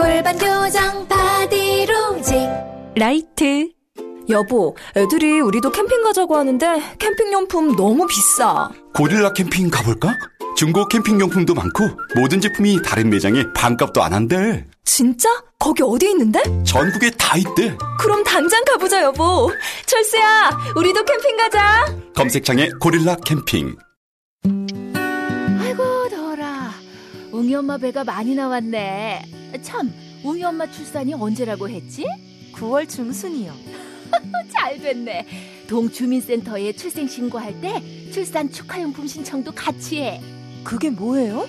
골반 교정 바디로직 라이트 여보, 애들이 우리도 캠핑 가자고 하는데 캠핑용품 너무 비싸. 고릴라 캠핑 가볼까? 중고 캠핑용품도 많고 모든 제품이 다른 매장에 반값도 안 한대. 진짜? 거기 어디 있는데? 전국에 다 있대. 그럼 당장 가보자, 여보. 철수야, 우리도 캠핑 가자. 검색창에 고릴라 캠핑. 웅이 엄마 배가 많이 나왔네 참 웅이 엄마 출산이 언제라고 했지? 9월 중순이요. 잘 됐네 동주민센터에 출생 신고할 때 출산 축하용품 신청도 같이 해 그게 뭐예요?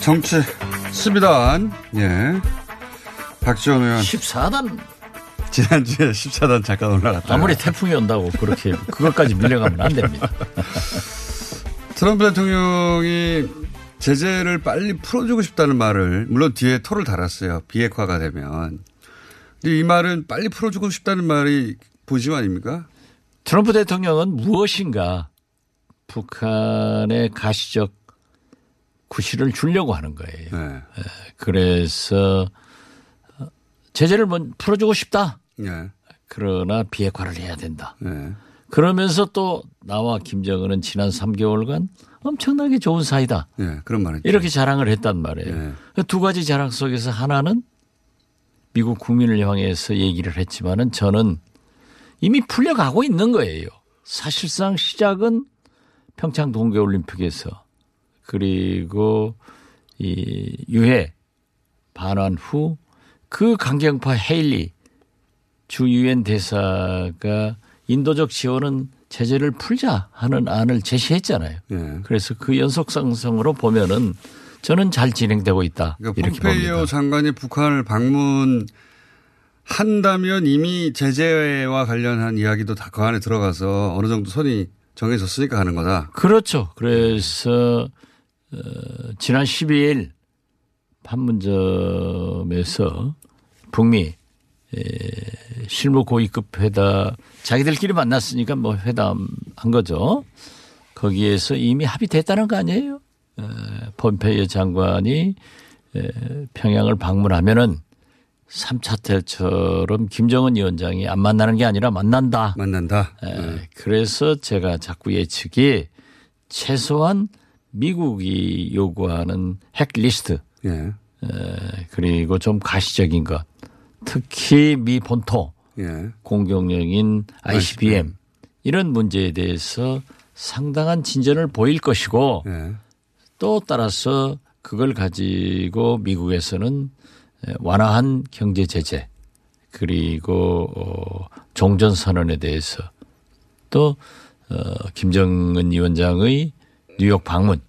정치 12단, 예. 박지원 의원, 14단 지난주에 14단 잠깐 올라갔다. 아무리 태풍이 온다고 그렇게 그것까지 밀려가면 안 됩니다. 트럼프 대통령이 제재를 빨리 풀어주고 싶다는 말을, 물론 뒤에 토를 달았어요. 비핵화가 되면. 근데 이 말은 빨리 풀어주고 싶다는 말이 본심 아닙니까? 트럼프 대통령은 무엇인가 북한의 가시적 구실을 주려고 하는 거예요. 네. 그래서 제재를 먼 풀어주고 싶다. 예. 그러나 비핵화를 해야 된다. 네. 그러면서 또 나와 김정은은 지난 3개월간 엄청나게 좋은 사이다. 예. 그런 말을. 이렇게 자랑을 했단 말이에요. 네. 그두 가지 자랑 속에서 하나는 미국 국민을 향해서 얘기를 했지만은 저는 이미 풀려가고 있는 거예요. 사실상 시작은 평창 동계올림픽에서 그리고 이 유해 반환 후 그 강경파 헤일리 주 유엔 대사가 인도적 지원은 제재를 풀자 하는 안을 제시했잖아요. 예. 그래서 그 연속상성으로 보면은 저는 잘 진행되고 있다. 그러니까 이렇게 폼페이오 봅니다. 장관이 북한을 방문 한다면 이미 제재와 관련한 이야기도 다 그 안에 들어가서 어느 정도 선이 정해졌으니까 하는 거다. 그렇죠. 그래서 어, 지난 12일 판문점에서 북미 에, 실무 고위급 회담 자기들끼리 만났으니까 뭐 회담 한 거죠. 거기에서 이미 합의됐다는 거 아니에요? 에, 폼페이오 장관이 에, 평양을 방문하면은 3차 때처럼 김정은 위원장이 안 만나는 게 아니라 만난다. 만난다. 에, 예. 그래서 제가 자꾸 예측이 최소한 미국이 요구하는 핵 리스트 예. 에, 그리고 좀 가시적인 것 특히 미 본토 예. 공격령인 ICBM 이런 문제에 대해서 상당한 진전을 보일 것이고 예. 또 따라서 그걸 가지고 미국에서는 완화한 경제 제재 그리고 어, 종전 선언에 대해서 또 어, 김정은 위원장의 뉴욕 방문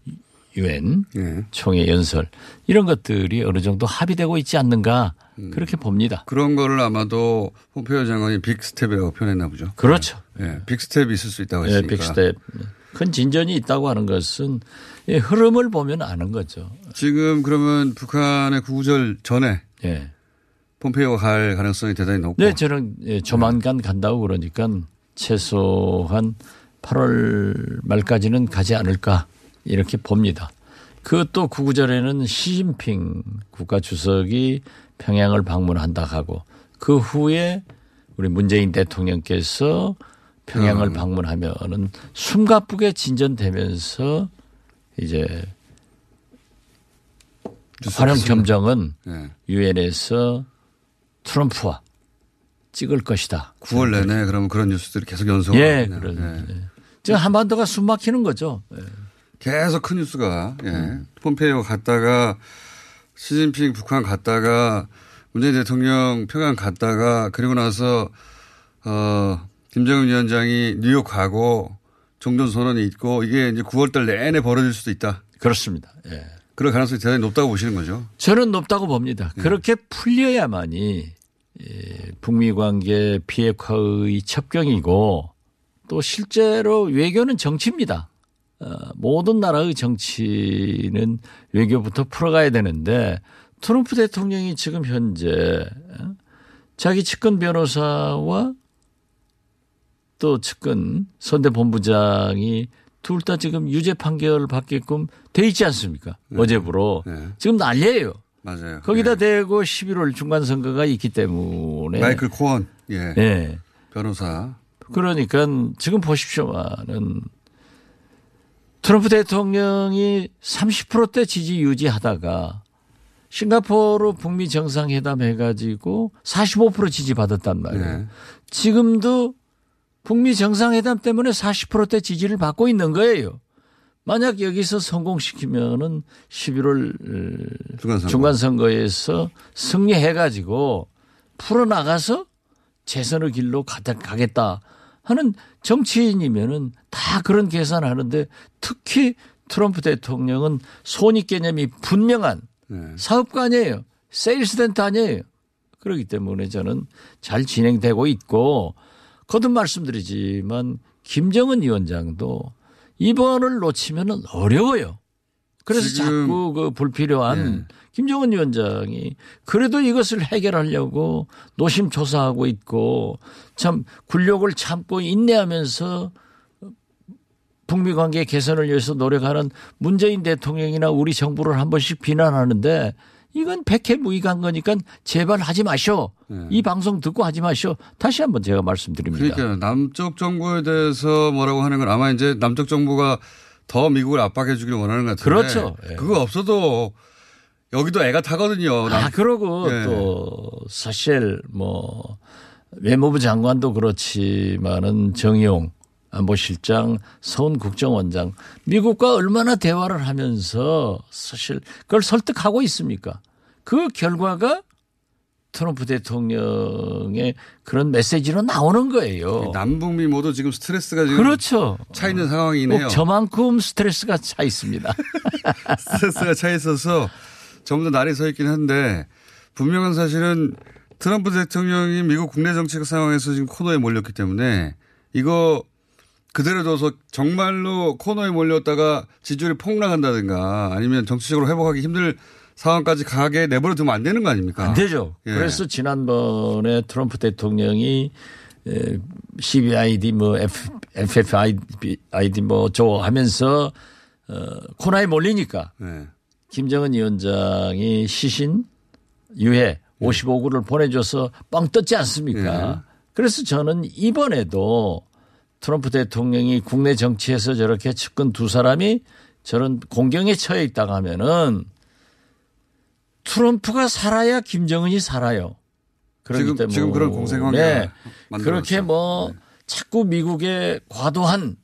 유엔 예. 총회 연설 이런 것들이 어느 정도 합의되고 있지 않는가 음. 그렇게 봅니다. 그런 거를 아마도 폼페이오 장관이 big step이라고 표현했나 보죠. 그렇죠. 예. big step이 있을 수 있다고 예, 했으니까. big step 큰 진전이 있다고 하는 것은 예, 흐름을 보면 아는 거죠. 지금 그러면 북한의 구구절 전에 예. 폼페이오가 갈 가능성이 대단히 높고. 네, 저는 예, 조만간 간다고 그러니까 최소한 8월 말까지는 가지 않을까 이렇게 봅니다. 그것도 구구절에는 시진핑 국가 주석이 평양을 방문한다 하고 그 후에 우리 문재인 대통령께서 평양을 음. 방문하면은 숨가쁘게 진전되면서 이제 화령 점정은 예. 유엔에서 트럼프와 찍을 것이다. 9월 내내 그러면 그런 뉴스들이 계속 연속을 예. 그런. 예. 예. 지금 한반도가 숨 막히는 거죠. 예. 계속 큰 뉴스가 예. 음. 폼페이오 갔다가 시진핑 북한 갔다가 문재인 대통령 평양 갔다가 그리고 나서 어 김정은 위원장이 뉴욕 가고 종전 선언이 있고 이게 이제 9월달 내내 벌어질 수도 있다. 그렇습니다. 예. 그럴 가능성이 대단히 높다고 보시는 거죠. 저는 높다고 봅니다. 그렇게 풀려야만이 예, 북미 관계 비핵화의 첩경이고 또 실제로 외교는 정치입니다. 어, 모든 나라의 정치는 외교부터 풀어가야 되는데 트럼프 대통령이 지금 현재 어, 자기 측근 변호사와 또 측근 선대 본부장이 둘 다 지금 유죄 판결 받게끔 돼 있지 않습니까? 어제부로 네. 지금 난리예요. 맞아요. 거기다 예. 대고 11월 중간 선거가 있기 때문에 마이클 코언 예. 예. 변호사 그러니까 지금 보십시오만은 트럼프 대통령이 30%대 지지 유지하다가 싱가포르 북미 정상회담 해가지고 45% 지지 받았단 말이에요. 네. 지금도 북미 정상회담 때문에 40%대 지지를 받고 있는 거예요. 만약 여기서 성공시키면은 11월 중간선거. 중간선거에서 승리해가지고 풀어나가서 재선의 길로 가겠다 하는 정치인이면은 다 그런 계산하는데 특히 트럼프 대통령은 손익 개념이 분명한 네. 사업가 아니에요. 세일스덴트 아니에요. 그렇기 때문에 저는 잘 진행되고 있고 거듭 말씀드리지만 김정은 위원장도 이번을 놓치면 어려워요. 그래서 자꾸 그 불필요한 네. 김정은 위원장이 그래도 이것을 해결하려고 노심초사하고 있고 참 굴욕을 참고 인내하면서 북미 관계 개선을 위해서 노력하는 문재인 대통령이나 우리 정부를 한 번씩 비난하는데 이건 백해무익한 거니까 제발 하지 마시오. 네. 이 방송 듣고 하지 마시오. 다시 한번 제가 말씀드립니다. 그러니까 남쪽 정부에 대해서 뭐라고 하는 건 아마 이제 남쪽 정부가 더 미국을 압박해 주기를 원하는 것 같은데. 그렇죠. 예. 그거 없어도 여기도 애가 타거든요. 아, 그러고 예. 또 사실 뭐 외무부 장관도 그렇지만은 정의용 안보실장, 서훈 국정원장 미국과 얼마나 대화를 하면서 사실 그걸 설득하고 있습니까? 그 결과가 트럼프 대통령의 그런 메시지로 나오는 거예요. 남북미 모두 지금 스트레스가 지금 그렇죠. 차 있는 상황이네요. 꼭 저만큼 스트레스가 차 있습니다. 스트레스가 차 있어서 전부 다 날이 서 있긴 한데 분명한 사실은 트럼프 대통령이 미국 국내 정책 상황에서 지금 코너에 몰렸기 때문에 이거 그대로 둬서 정말로 코너에 몰렸다가 지지율이 폭락한다든가 아니면 정치적으로 회복하기 힘들 상황까지 가게 내버려 두면 안 되는 거 아닙니까? 안 되죠. 예. 그래서 지난번에 트럼프 대통령이 에, CBID 뭐 FFID 뭐 저거 하면서 어, 코너에 몰리니까 네. 김정은 위원장이 시신 유해 55구를 보내줘서 뻥 떴지 않습니까? 예. 그래서 저는 이번에도 트럼프 대통령이 국내 정치에서 저렇게 측근 두 사람이 저런 공경에 처해 있다가 하면은 트럼프가 살아야 김정은이 살아요. 그렇기 지금- 때문에 지금 그런 공생 관계가 만들어졌어. 그렇게 뭐 자꾸 미국의 과도한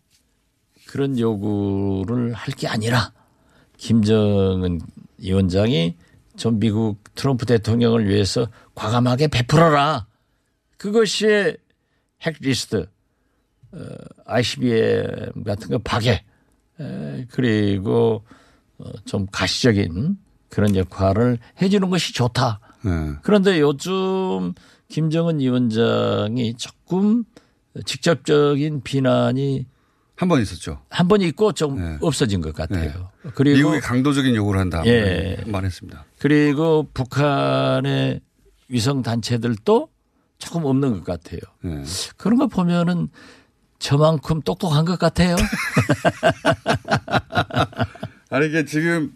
그런 요구를 할 게 아니라 김정은 위원장이 좀 미국 트럼프 대통령을 위해서 과감하게 베풀어라. 그것이 핵리스트, 어, ICBM 같은 거 파괴, 에, 그리고 어, 좀 가시적인 그런 역할을 해주는 것이 좋다. 네. 그런데 요즘 김정은 위원장이 조금 직접적인 비난이 한 번 있었죠. 한 번 있고 좀 네. 없어진 것 같아요. 그리고 미국이 강도적인 요구를 한다. 예. 말했습니다. 그리고 북한의 위성 단체들도 조금 없는 것 같아요. 네. 그런 거 보면은 저만큼 똑똑한 것 같아요. 아니 이게 지금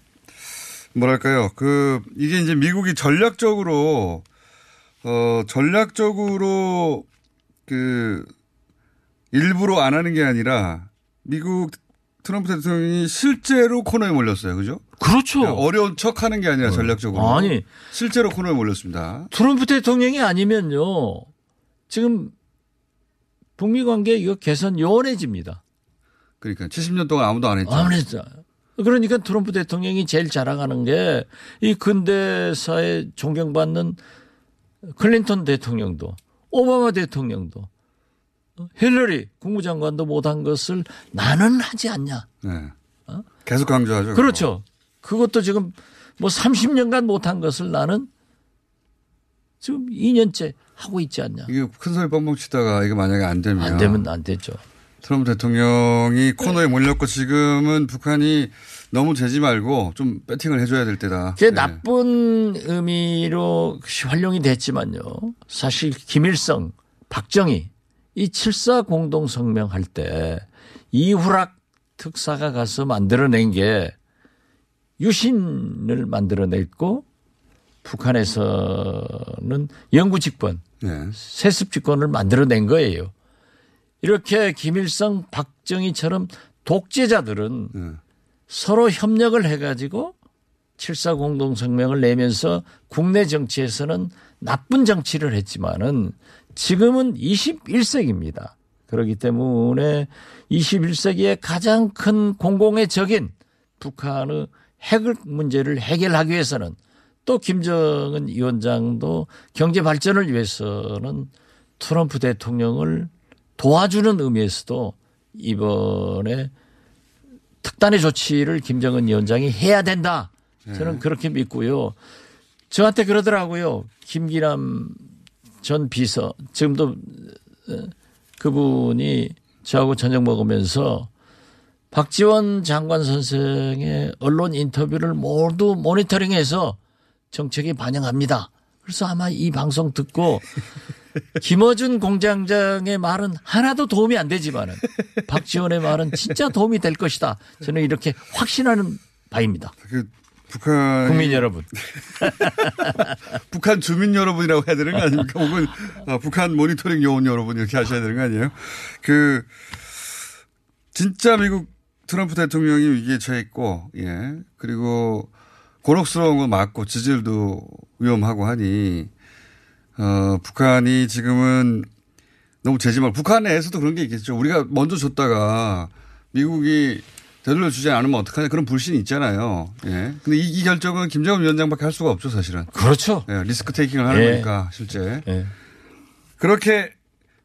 뭐랄까요? 그 이게 이제 미국이 전략적으로 어 전략적으로 그 일부러 안 하는 게 아니라 미국 트럼프 대통령이 실제로 코너에 몰렸어요. 그죠? 그렇죠. 어려운 척 하는 게 아니라 전략적으로. 아니. 실제로 코너에 몰렸습니다. 트럼프 대통령이 아니면요. 지금 북미 관계 이거 개선 요원해집니다. 그러니까 70년 동안 아무도 안 했죠. 안 했죠. 그러니까 트럼프 대통령이 제일 자랑하는 게 이 근대사에 존경받는 클린턴 대통령도 오바마 대통령도 힐러리 국무장관도 못한 것을 나는 하지 않냐. 네. 계속 강조하죠. 그렇죠. 그것도 지금 뭐 30년간 못한 것을 나는 지금 2년째 하고 있지 않냐. 이게 큰 소리 뻥뻥 치다가 이게 만약에 안 되면 안 되면 안 되죠. 트럼프 대통령이 코너에 몰렸고 지금은 북한이 너무 재지 말고 좀 배팅을 해줘야 될 때다. 그게 네. 나쁜 의미로 활용이 됐지만요. 사실 김일성, 박정희 이 7사 공동성명 할 때 이후락 특사가 가서 만들어낸 게 유신을 만들어냈고 북한에서는 영구 집권, 네. 세습 집권을 만들어낸 거예요. 이렇게 김일성, 박정희처럼 독재자들은 네. 서로 협력을 해가지고 7사 공동성명을 내면서 국내 정치에서는 나쁜 정치를 했지만은 지금은 21세기입니다. 그렇기 때문에 21세기의 가장 큰 공공의 적인 북한의 핵 문제를 해결하기 위해서는 또 김정은 위원장도 경제 발전을 위해서는 트럼프 대통령을 도와주는 의미에서도 이번에 특단의 조치를 김정은 위원장이 해야 된다. 저는 그렇게 믿고요. 저한테 그러더라고요. 김기남 전 비서 지금도 어, 그분이 저하고 저녁 먹으면서 박지원 장관 선생의 언론 인터뷰를 모두 모니터링해서 정책에 반영합니다. 그래서 아마 이 방송 듣고 김어준 공장장의 말은 하나도 도움이 안 되지만은 박지원의 말은 진짜 도움이 될 것이다. 저는 이렇게 확신하는 바입니다. 그 북한 국민 여러분. 북한 주민 여러분이라고 해야 되는 거 아닙니까? 혹은 어, 북한 모니터링 요원 여러분 이렇게 하셔야 되는 거 아니에요? 그 진짜 미국 트럼프 대통령이 위기에 처했고, 예 그리고 곤혹스러운 건 맞고 지지율도 위험하고 하니 어 북한이 지금은 너무 재지 말 북한 내에서도 그런 게 있겠죠. 우리가 먼저 줬다가 미국이 되돌려 주지 않으면 어떡하냐 그런 불신이 있잖아요. 예. 근데 이, 이 결정은 김정은 위원장밖에 할 수가 없죠, 사실은. 그렇죠. 예, 리스크 테이킹을 하는 예. 거니까 실제 예. 그렇게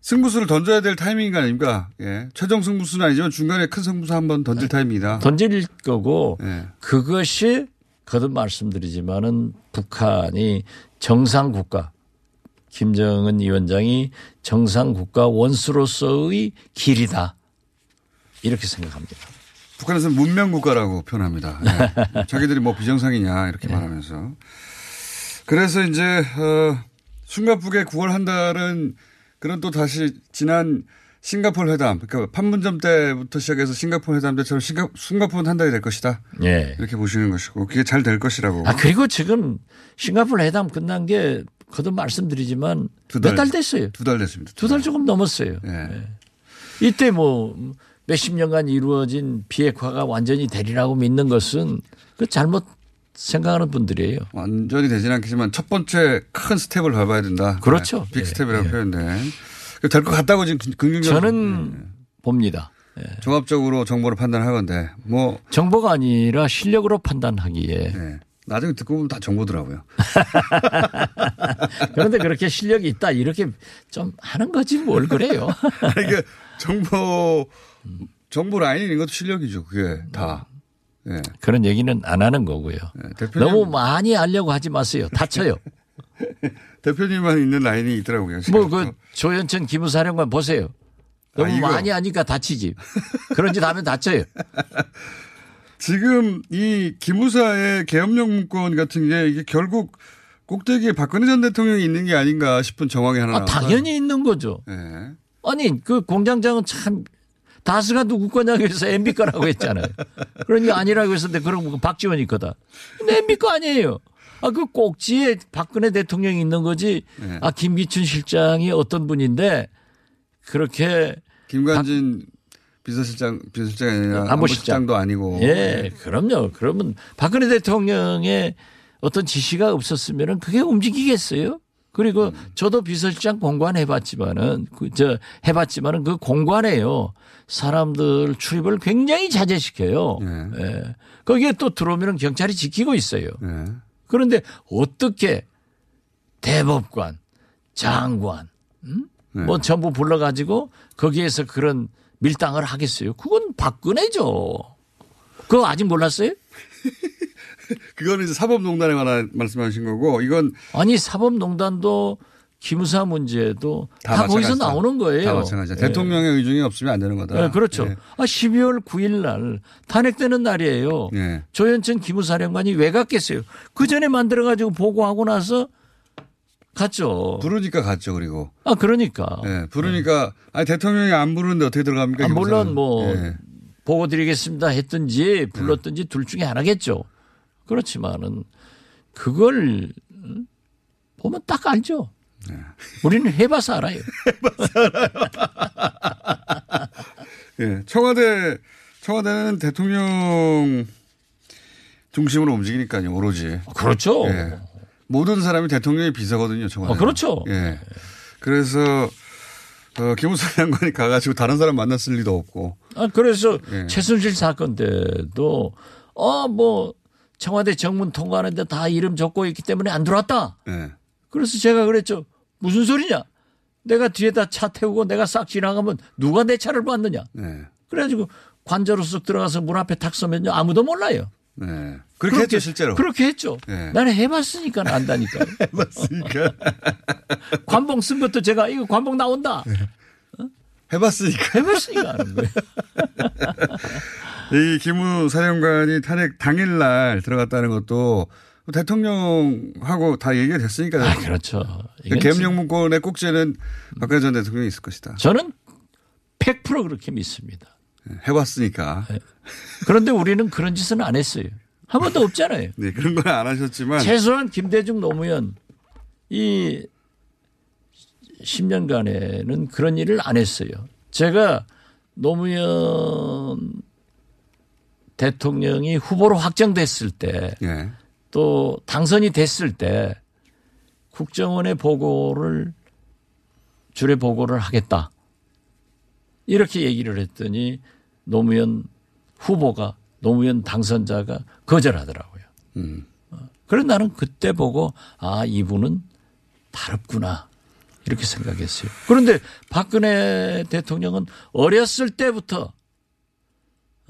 승부수를 던져야 될 타이밍인 거 아닙니까? 예. 최종 승부수는 아니지만 중간에 큰 승부수 한 번 던질 타이밍이다. 던질 거고 예. 그것이 거듭 말씀드리지만은 북한이 정상 국가 김정은 위원장이 정상 국가 원수로서의 길이다. 이렇게 생각합니다. 북한에서는 문명 국가라고 표현합니다. 예. 자기들이 뭐 비정상이냐 이렇게 말하면서. 그래서 이제 어, 싱가포르의 9월 한 달은 그런 또 다시 지난 싱가포르 회담, 그러니까 판문점 때부터 시작해서 싱가포르 회담 때처럼 싱가, 싱가포르는 한 달이 될 것이다. 예. 이렇게 보시는 것이고 그게 잘 될 것이라고. 아 그리고 지금 싱가포르 회담 끝난 게 거듭 말씀드리지만 두몇 달. 달 됐어요. 두 달 됐습니다. 두 달 조금 넘었어요. 예. 이때 뭐 몇십 년간 이루어진 비핵화가 완전히 되리라고 믿는 것은 그 잘못 생각하는 분들이에요. 완전히 되진 않겠지만 첫 번째 큰 스텝을 밟아야 된다. 그렇죠. 네, big 예, step이라고 예. 표현돼. 될 것 같다고 지금 긍정적으로 저는 봅니다. 네. 종합적으로 정보를 판단하건데 뭐 정보가 아니라 실력으로 판단하기에 네. 나중에 듣고 보면 다 정보더라고요. 그런데 그렇게 실력이 있다 이렇게 좀 하는 거지 뭘 그래요. 이게 정보 정보 라인인 것도 실력이죠. 그게 다. 예. 그런 얘기는 안 하는 거고요. 네, 너무 많이 알려고 하지 마세요. 다쳐요. 대표님만 있는 라인이 있더라고요. 뭐 그 조현천 기무사령관 보세요. 너무 아. 많이 하니까 다치지. 그런 짓 하면 다쳐요. 지금 이 기무사의 계엄령 문건 같은 게 이게 결국 꼭대기에 박근혜 전 대통령이 있는 게 아닌가 싶은 정황이 하나 아. 당연히 있는 거죠. 예. 아니 그 공장장은 참 다스가 누구 거냐고 해서 MB 거라고 했잖아요. 그러니까 아니라고 했었는데 그런 거 박지원이 거다. 근데 MB 거 아니에요. 아 그 꼭지에 박근혜 대통령이 있는 거지. 네. 아 김기춘 실장이 어떤 분인데 그렇게 김관진 비서실장 비서실장이 아니라 안보실장. 안보실장 도 아니고 예, 그럼요. 그러면 박근혜 대통령의 어떤 지시가 없었으면은 그게 움직이겠어요? 그리고 저도 비서실장 공관 해 봤지만은 그 저 해봤지만은 그 공관에요 사람들 출입을 굉장히 자제시켜요. 예. 예. 거기에 또 들어오면은 경찰이 지키고 있어요. 예. 그런데 어떻게 대법관, 장관, 음? 네. 뭐 전부 불러가지고 거기에서 그런 밀당을 하겠어요. 그건 박근혜죠. 그거 아직 몰랐어요? 그거는 이제 사법농단에 관한 말씀하신 거고 이건 아니 사법농단도 기무사 문제도 다, 거기서 마찬가지다. 나오는 거예요. 다 마찬가지야. 예. 대통령의 의중이 없으면 안 되는 거다. 예, 그렇죠. 예. 아, 12월 9일 날 탄핵되는 날이에요. 예. 조현천 기무사령관이 왜 갔겠어요? 그 전에 만들어 가지고 보고하고 나서 갔죠. 부르니까 갔죠. 그리고 아, 그러니까. 예, 부르니까 아니 대통령이 안 부르는데 어떻게 들어갑니까? 아, 물론. 뭐 예. 보고 드리겠습니다 했든지 불렀든지 둘 중에 하나겠죠. 그렇지만은 그걸 음, 보면 딱 알죠. 우리는 해봐서 알아요. 예, 청와대 청와대는 대통령 중심으로 움직이니까요. 오로지. 그렇죠. 예. 모든 사람이 대통령의 비서거든요. 청와대. 어, 그렇죠. 예. 그래서 어, 김우선 장관이 가가지고 다른 사람 만났을 리도 없고. 아, 그래서 예. 최순실 사건 때도 어, 뭐 청와대 정문 통과하는데 다 이름 적고 있기 때문에 안 들어왔다. 예. 그래서 제가 그랬죠. 무슨 소리냐? 내가 뒤에다 차 태우고 내가 싹 지나가면 누가 내 차를 봤느냐? 네. 그래가지고 관저로 쓱 들어가서 문 앞에 탁 서면요 아무도 몰라요. 네. 그렇게, 했죠 실제로. 그렇게 했죠. 네. 나는 해봤으니까 안다니까. 해봤으니까. 관봉 쓴 것도 제가 이거 관봉 나온다. 해봤으니까. 해봤으니까 아는 거예요. 이 김우 사령관이 탄핵 당일날 들어갔다는 것도 대통령하고 다 얘기가 됐으니까. 아 그렇죠. 계엄령문권의 꼭지는 박근혜 전 대통령이 있을 것이다. 저는 100% 그렇게 믿습니다. 해봤으니까. 그런데 우리는 그런 짓은 안 했어요. 한 번도 없잖아요. 네, 그런 건 안 하셨지만. 최소한 김대중 노무현 이 10년간에는 그런 일을 안 했어요. 제가 노무현 대통령이 후보로 확정됐을 때 예. 또 당선이 됐을 때 국정원의 보고를 주례 보고를 하겠다. 이렇게 얘기를 했더니 노무현 후보가 노무현 당선자가 거절하더라고요. 음. 그래서 나는 그때 보고 아 이분은 다릅구나 이렇게 생각했어요. 그런데 박근혜 대통령은 어렸을 때부터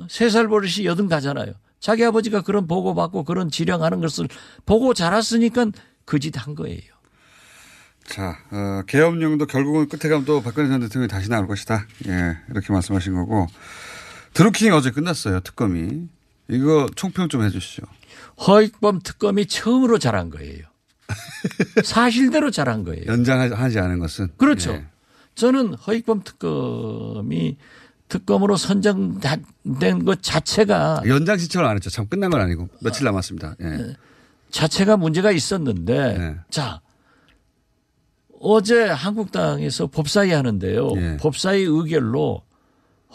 세살 버릇이 여든 가잖아요. 자기 아버지가 그런 보고 받고 그런 지령하는 것을 보고 자랐으니까 그 짓 한 거예요. 자, 어, 계엄령도 결국은 끝에 가면 또 박근혜 전 대통령이 다시 나올 것이다. 예, 이렇게 말씀하신 거고. 드루킹이 어제 끝났어요, 특검이. 이거 총평 좀 해 주시죠. 허익범 특검이 처음으로 잘한 거예요. 사실대로 잘한 거예요. 연장하지 않은 것은. 그렇죠. 예. 저는 허익범 특검이 특검으로 선정된 것 자체가 연장 신청을 안 했죠. 참 끝난 건 아니고. 며칠 남았습니다. 예. 자체가 문제가 있었는데 네. 자 어제 한국당에서 법사위 하는데요. 예. 법사위 의결로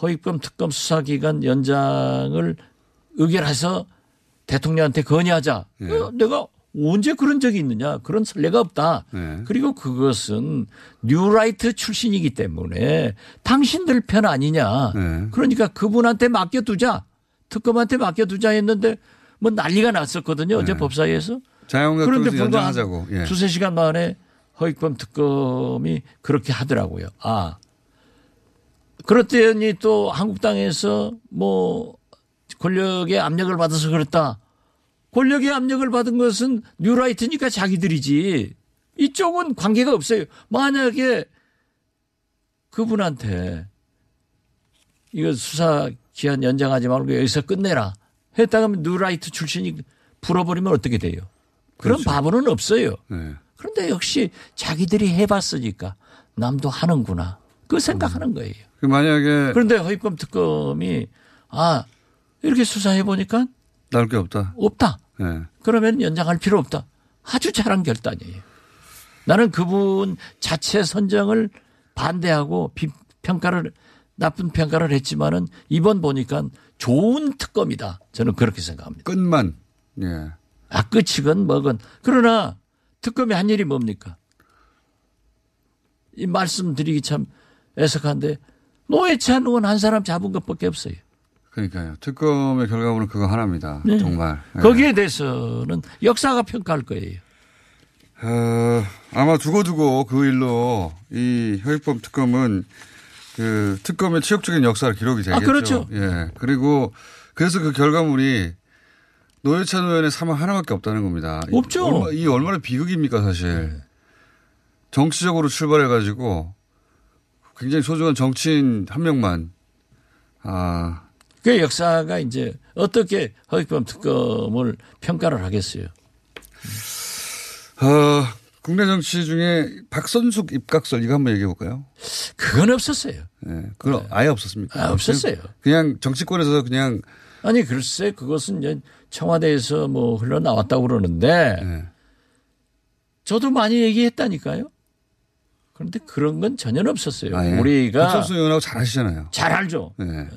허익범 특검 수사기간 연장을 의결해서 대통령한테 건의하자. 예. 어, 내가 언제 그런 적이 있느냐. 그런 선례가 없다. 네. 그리고 그것은 뉴라이트 출신이기 때문에 당신들 편 아니냐. 네. 그러니까 그분한테 맡겨두자. 특검한테 맡겨두자 했는데 뭐 난리가 났었거든요. 어제 네. 법사위에서. 자영업 그런데 불과 한 연장하자고. 예. 두세 시간 만에 허익범 특검이 그렇게 하더라고요. 아. 그렇더니 또 한국당에서 뭐 권력의 압력을 받아서 그랬다. 권력의 압력을 받은 것은 뉴라이트니까 자기들이지. 이쪽은 관계가 없어요. 만약에 그분한테 이거 수사 기한 연장하지 말고 여기서 끝내라 했다가 하면 뉴라이트 출신이 풀어버리면 어떻게 돼요? 그런 그렇죠. 바보는 없어요. 네. 그런데 역시 자기들이 해봤으니까 남도 하는구나. 그 생각하는 거예요. 그 만약에 그런데 허익범 특검이 아 이렇게 수사해 보니까 나올 게 없다. 없다. 예. 그러면 연장할 필요 없다. 아주 잘한 결단이에요. 나는 그분 자체 선정을 반대하고 비, 평가를 나쁜 평가를 했지만은 이번 보니까 좋은 특검이다. 저는 그렇게 생각합니다. 끝만. 예. 아 끝이건 뭐건 그러나 특검이 한 일이 뭡니까? 이 말씀드리기 참 애석한데 노회찬 의원 한 사람 잡은 것밖에 없어요. 그러니까요. 특검의 결과물은 그거 하나입니다. 네. 정말. 예. 거기에 대해서는 역사가 평가할 거예요. 어, 아마 두고두고 그 일로 이 혈액범 특검은 그 특검의 치욕적인 역사를 기록이 되겠죠. 아, 그렇죠. 예. 그리고 그래서 그 결과물이 노회찬 의원의 사망 하나밖에 없다는 겁니다. 이 없죠. 네. 얼마, 이 얼마나 비극입니까 사실. 정치적으로 출발해가지고 굉장히 소중한 정치인 한 명만 아 그 역사가 이제 어떻게 허위범 특검을 평가를 하겠어요. 어, 국내 정치 중에 박선숙 입각설 이거 한번 얘기해 볼까요? 그건 없었어요. 예, 그건 아예 없었습니까? 아, 없었어요. 그냥 정치권에서 그냥 아니 글쎄 그것은 이제 청와대에서 뭐 흘러나왔다고 그러는데 예. 저도 많이 얘기했다니까요. 그런데 그런 건 전혀 없었어요. 아, 예. 우리가 박선숙 의원하고 잘 아시잖아요. 잘 알죠. 예.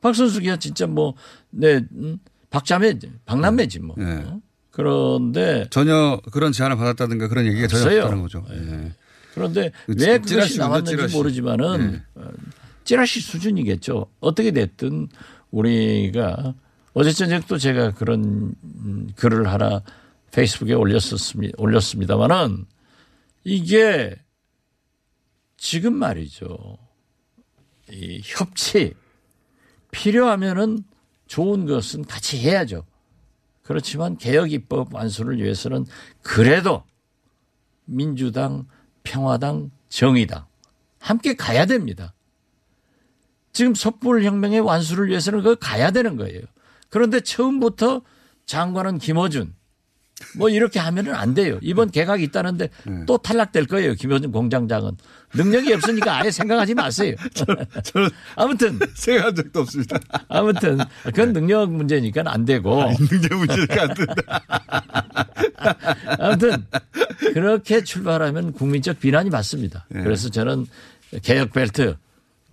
박선숙이야 진짜 뭐, 네, 음, 박자매, 박남매지 뭐. 네. 어? 그런데, 전혀 그런 제안을 받았다든가 그런 얘기가 전혀 없어요. 없다는 거죠. 예. 그런데 그왜 찌- 그것이 나왔는지 찌라시. 모르지만은, 네. 어, 찌라시 수준이겠죠. 어떻게 됐든 우리가 어제 저녁도 제가 그런 음, 글을 하나 페이스북에 올렸었습니다. 올렸습니다만은 이게 지금 말이죠. 이 협치 필요하면은 좋은 것은 같이 해야죠. 그렇지만 개혁 입법 완수를 위해서는 그래도 민주당, 평화당, 정의당 함께 가야 됩니다. 지금 촛불혁명의 완수를 위해서는 그거 가야 되는 거예요. 그런데 처음부터 장관은 김어준 뭐 이렇게 하면은 안 돼요. 이번 개각이 있다는데 또 탈락될 거예요. 김어준 공장장은 능력이 없으니까 아예 생각하지 마세요. 저는 아무튼 생각한 적도 없습니다. 아무튼 그건 능력 문제니까 안 되고 문제 문제가 안 된다. 아무튼 그렇게 출발하면 국민적 비난이 받습니다. 그래서 저는 개혁 벨트,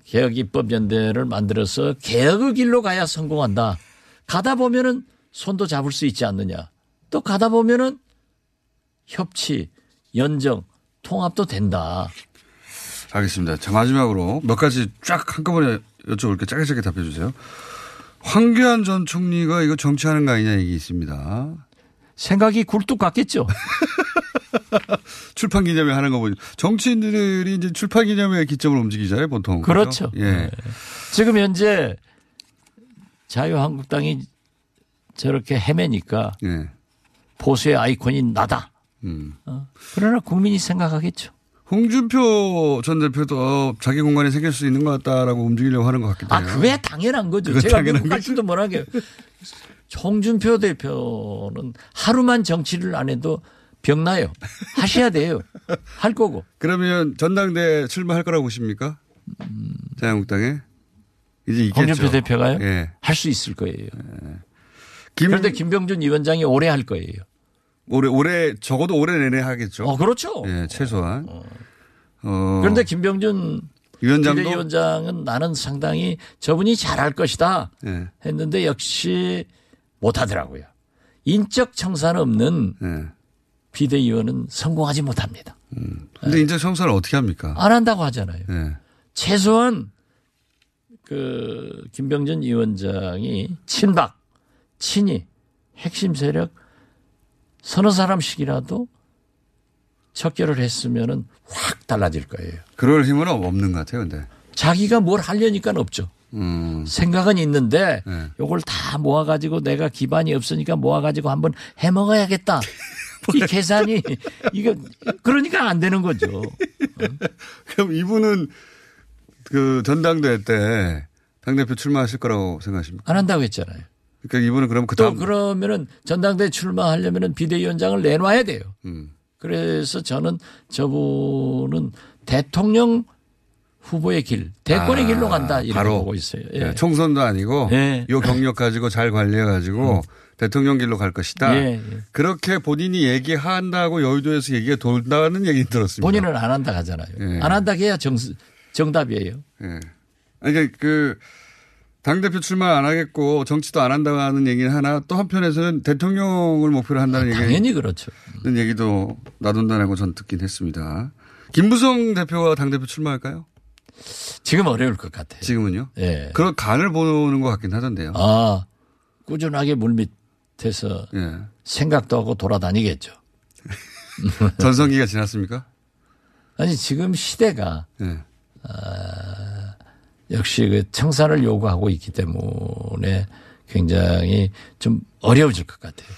개혁 입법 연대를 만들어서 개혁의 길로 가야 성공한다. 가다 보면은 손도 잡을 수 있지 않느냐. 또 가다 보면은 협치, 연정, 통합도 된다. 알겠습니다. 자, 마지막으로 몇 가지 쫙 한꺼번에 여쭤볼게요. 짧게 짧게 답해 주세요. 황교안 전 총리가 이거 정치하는 거 아니냐 얘기 있습니다. 생각이 굴뚝 같겠죠. 출판 기념회 하는 거 보니 정치인들이 이제 출판 기념회 기점을 움직이잖아요, 보통. 그렇죠. 예. 지금 현재 자유한국당이 저렇게 헤매니까 예. 보수의 아이콘이 나다. 음. 어. 그러나 국민이 생각하겠죠. 홍준표 전 대표도 어, 자기 공간이 생길 수 있는 것 같다라고 움직이려고 하는 것 같기도 아, 해요. 그게 당연한 거죠. 제가 당연한 갈 줄도 못하게. 홍준표 대표는 하루만 정치를 안 해도 병나요. 하셔야 돼요. 할 거고. 그러면 전당대 출마할 거라고 보십니까? 자유한국당에? 이제 있겠죠. 홍준표 대표가요? 예. 할 수 있을 거예요. 김, 그런데 김병준 위원장이 오래 할 거예요. 올해, 올해, 적어도 올해 내내 하겠죠. 어, 그렇죠. 예, 최소한. 어. 그런데 김병준 위원장도. 비대위원장은 나는 상당히 저분이 잘할 것이다 예, 했는데 역시 못하더라고요. 인적 청산 없는 예. 비대위원은 성공하지 못합니다. 근데 이제 청산을 어떻게 합니까? 안 한다고 하잖아요. 예. 최소한 그 김병준 위원장이 친박, 친이, 핵심 세력 서너 사람씩이라도 척결을 했으면은 확 달라질 거예요. 그럴 힘은 없는 것 같아요, 근데. 자기가 뭘 하려니까 없죠. 음. 생각은 있는데 네. 요걸 다 모아가지고 내가 기반이 없으니까 모아가지고 한번 해 먹어야겠다. 이 계산이 이거 그러니까 안 되는 거죠. 그럼 이분은 그 전당대회 때 당대표 출마하실 거라고 생각하십니까? 안 한다고 했잖아요. 그러니까 이분은 그럼 그또 다음. 그러면은 전당대 출마하려면은 비대위원장을 내놔야 돼요. 음. 그래서 저는 저분은 대통령 후보의 길, 대권의 아, 길로 간다 이렇게 바로. 보고 있어요. 예. 예, 총선도 아니고 예. 요 경력 가지고 잘 관리해 가지고 대통령 길로 갈 것이다. 예, 예. 그렇게 본인이 얘기한다고 여의도에서 얘기가 돌다는 얘기 들었습니다. 본인은 안 한다 하잖아요. 예. 안 한다 해야 정, 정답이에요. 예. 그러니까 그, 당대표 출마 안 하겠고 정치도 안 한다고 하는 얘기는 하나 또 한편에서는 대통령을 목표로 한다는 얘기. 당연히 그렇죠. 는 얘기도 놔둔다라고 전 듣긴 했습니다. 김부성 대표가 당대표 출마할까요? 지금 어려울 것 같아요. 지금은요? 예. 그런 간을 보는 것 같긴 하던데요. 아, 꾸준하게 물밑에서 예. 생각도 하고 돌아다니겠죠. 전성기가 지났습니까? 아니, 지금 시대가 예. 역시 그 청산을 요구하고 있기 때문에 굉장히 좀 어려워질 것 같아요.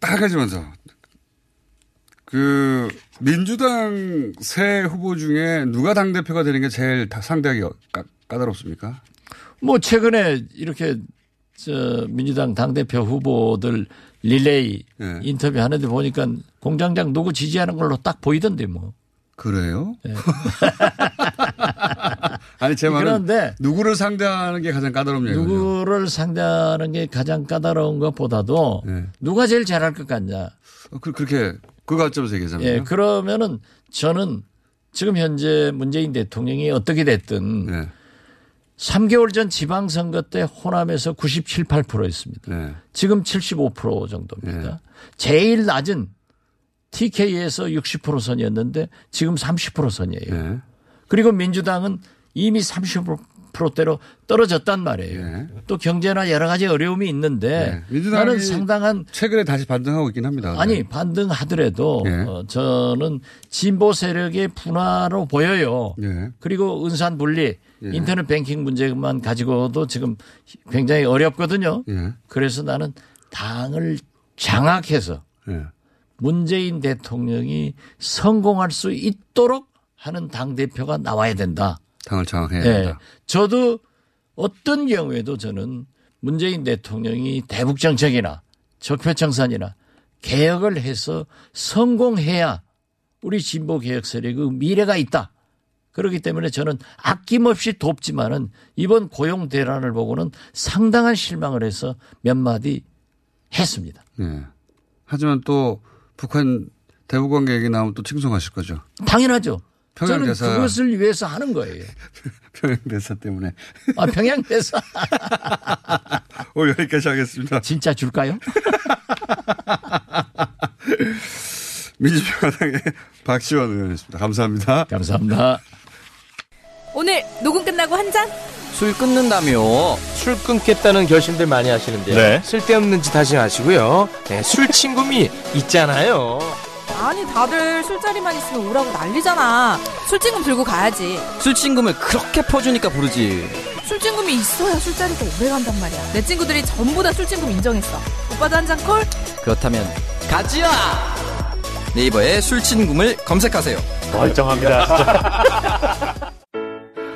딱 하지 먼저. 그, 민주당 새 후보 중에 누가 당 대표가 되는 게 제일 다 상대하기 까, 까다롭습니까? 뭐 최근에 이렇게 저 민주당 당 대표 후보들 릴레이 예. 인터뷰 하는데 보니까 공장장 누구 지지하는 걸로 딱 보이던데 뭐. 그래요? 아니, 제 말은 그런데 누구를 상대하는 게 가장 까다롭냐. 누구를 상대하는 게 가장 까다로운 것보다도 예. 누가 제일 잘할 것 같냐. 어, 그, 그렇게, 그 관점에서 얘기하자면. 예, 그러면은 저는 지금 현재 문재인 대통령이 어떻게 됐든 네. 3개월 전 지방선거 때 호남에서 97, 8%였습니다. 네. 지금 75% 정도입니다. 네. 제일 낮은 TK에서 60% 선이었는데 지금 30% 선이에요. 네. 그리고 민주당은 이미 30%대로 떨어졌단 말이에요. 네. 또 경제나 여러 가지 어려움이 있는데 네. 나는 상당한 최근에 다시 반등하고 있긴 합니다. 아니 반등하더라도 네. 어, 저는 진보 세력의 분화로 보여요. 네. 그리고 은산 분리 예. 인터넷 뱅킹 문제만 가지고도 지금 굉장히 어렵거든요. 예. 그래서 나는 당을 장악해서 예. 문재인 대통령이 성공할 수 있도록 하는 당 대표가 나와야 된다. 당을 장악해야 예. 된다. 저도 어떤 경우에도 저는 문재인 대통령이 대북 정책이나 적폐 청산이나 개혁을 해서 성공해야 우리 진보 개혁 세력의 미래가 있다. 그렇기 때문에 저는 아낌없이 돕지만은 이번 고용 대란을 보고는 상당한 실망을 해서 몇 마디 했습니다. 예. 하지만 또 북한 대북 관계 얘기 나오면 또 칭송하실 거죠. 당연하죠. 평양 저는 대사. 그것을 위해서 하는 거예요. 평양 대사 때문에. 아, 평양 대사 오늘 여기까지 하겠습니다. 진짜 줄까요? 민주평화당의 박시원 의원이었습니다. 감사합니다. 감사합니다. 오늘 녹음 끝나고 한 잔? 술 끊는다며 술 끊겠다는 결심들 많이 하시는데요. 네. 쓸데없는 짓 하지 마시고요. 네, 술 친구미 있잖아요. 아니 다들 술자리만 있으면 오라고 난리잖아. 술친금 들고 가야지. 술친금을 그렇게 퍼주니까 부르지. 술친금이 있어야 술자리가 오래 간단 말이야. 내 친구들이 전부 다 술친금 인정했어. 오빠도 한 잔 콜? 그렇다면 가지야. 네이버에 술친금을 검색하세요. 멀쩡합니다.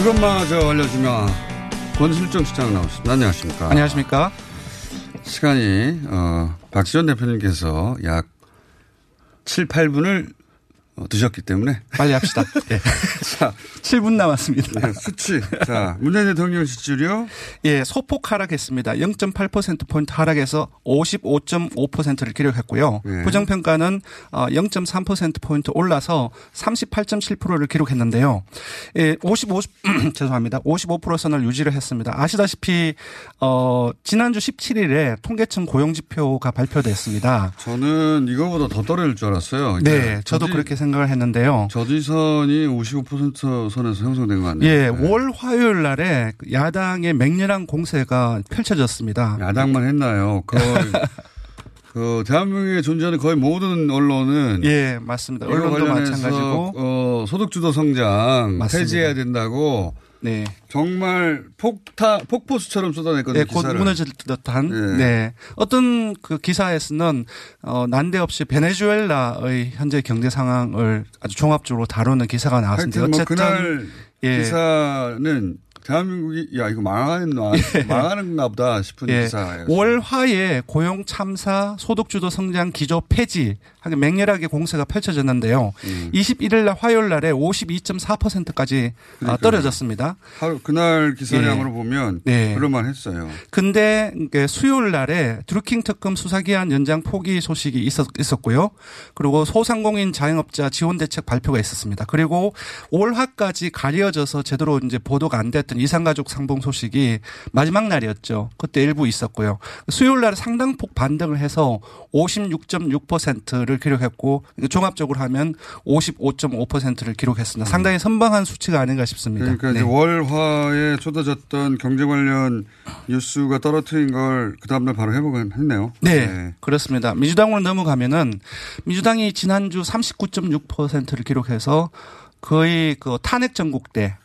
그것마저 알려주면 권실정 시장 나오셨습니다. 안녕하십니까. 안녕하십니까. 시간이 어, 박지원 대표님께서 약 7, 8분을 어, 드셨기 때문에 빨리 합시다. 네. 자, 7분 남았습니다. 네, 수치. 자, 문재인 대통령 지지율이요? 예, 소폭 하락했습니다. 0.8%포인트 하락해서 55.5%를 기록했고요. 예. 부정 평가는 0.3%포인트 올라서 38.7%를 기록했는데요. 예, 55, 죄송합니다. 55%선을 유지를 했습니다. 아시다시피, 어, 지난주 17일에 통계청 고용 지표가 발표됐습니다. 저는 이거보다 더 떨어질 줄 알았어요. 네, 저도 그렇게 생각 을 했는데요. 저지선이 55% 선에서 형성된 거 아니에요? 예, 월 화요일 날에 야당의 맹렬한 공세가 펼쳐졌습니다. 야당만 했나요? 거의 그 대한민국에 존재하는 거의 모든 언론은 예, 맞습니다. 언론도 마찬가지고 어, 소득주도 성장 맞습니다. 폐지해야 된다고 네. 정말 폭타 폭포수처럼 쏟아냈거든요. 네, 곧. 무너질 듯한. 네. 네. 어떤 그 기사에서는 어, 난데없이 베네수엘라의 현재 경제 상황을 아주 종합적으로 다루는 기사가 나왔습니다. 하여튼 뭐 어쨌든 그날 예. 기사는 대한민국이 야 이거 망하는 망하는가 보다 싶은 예. 기사예요. 월화에 고용 참사 소득주도 성장 기조 폐지 하게 맹렬하게 공세가 펼쳐졌는데요. 음. 21일 날 화요일 날에 52.4%까지 그러니까요. 떨어졌습니다. 하루 그날 기사량으로 예. 보면 네. 그럴만 했어요. 근데 이게 수요일 날에 드루킹 특검 수사기한 연장 포기 소식이 있었, 있었고요. 그리고 소상공인 자영업자 지원 대책 발표가 있었습니다. 그리고 올 하까지 가려져서 제대로 이제 보도가 안 됐던 이상가족 상봉 소식이 마지막 날이었죠. 그때 일부 있었고요. 수요일 날 상당폭 반등을 해서 56.6%를 기록했고 종합적으로 하면 55.5%를 기록했습니다. 상당히 선방한 수치가 아닌가 싶습니다. 그러니까 네. 월화에 쏟아졌던 경제 관련 뉴스가 떨어뜨린 걸 그 다음날 바로 회복을 했네요. 네, 그렇습니다. 민주당으로 넘어가면은 민주당이 지난주 39.6%를 기록해서 거의 그 탄핵 전국대 네.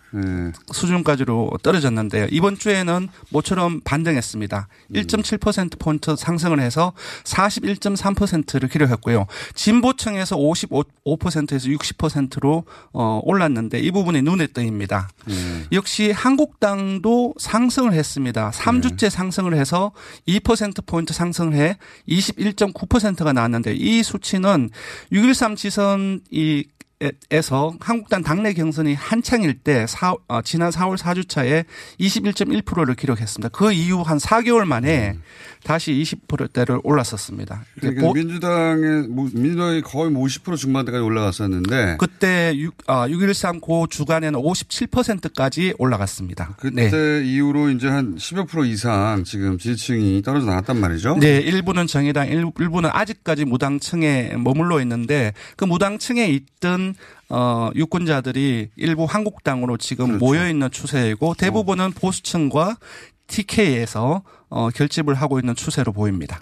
수준까지로 떨어졌는데요. 이번 주에는 모처럼 반등했습니다. 1.7%포인트 상승을 해서 41.3%를 기록했고요. 진보층에서 55%에서 60%로 어, 올랐는데 이 부분이 눈에 띄입니다. 역시 한국당도 상승을 했습니다. 3주째 상승을 해서 2%포인트 상승을 해 21.9%가 나왔는데 이 수치는 6.13 지선 이 에서 한국당 당내 경선이 한창일 때 사, 어, 지난 4월 4주차에 21.1%를 기록했습니다. 그 이후 한 4개월 만에 다시 20%대를 올랐었습니다. 그러니까 보- 민주당의 뭐 민주당이 거의 50% 중반대까지 올라갔었는데 그때 6, 아, 6.13 고 주간에는 57%까지 올라갔습니다. 그때 네. 이후로 이제 한 10여 프로 이상 지금 지지층이 떨어져 나갔단 말이죠. 네, 일부는 정의당, 일- 일부는 아직까지 무당층에 머물러 있는데 그 무당층에 있던 어, 유권자들이 일부 한국당으로 지금 그렇죠. 모여 있는 추세이고 대부분은 보수층과 TK에서 어, 결집을 하고 있는 추세로 보입니다.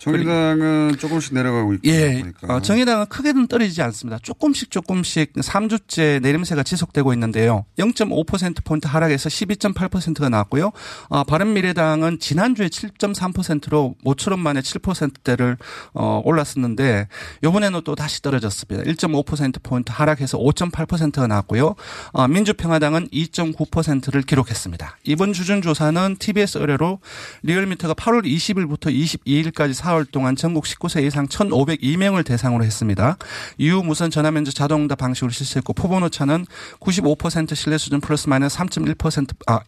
정의당은 조금씩 내려가고 있고 예, 보니까. 어, 정의당은 크게는 떨어지지 않습니다. 조금씩 조금씩 3주째 내림세가 지속되고 있는데요. 0.5%포인트 하락해서 12.8%가 나왔고요. 어, 바른미래당은 지난주에 7.3%로 모처럼 만에 7%대를 어, 올랐었는데 이번에는 또 다시 떨어졌습니다. 1.5%포인트 하락해서 5.8%가 나왔고요. 어, 민주평화당은 2.9%를 기록했습니다. 이번 주준 조사는 TBS 의뢰로 리얼미터가 8월 20일부터 22일까지 4월 동안 전국 19세 이상 1,502명을 대상으로 했습니다. 이후 무선 전화 면접 자동 응답 방식으로 실시했고 오차는 95% 신뢰 수준 플러스 마이너스 3.1%아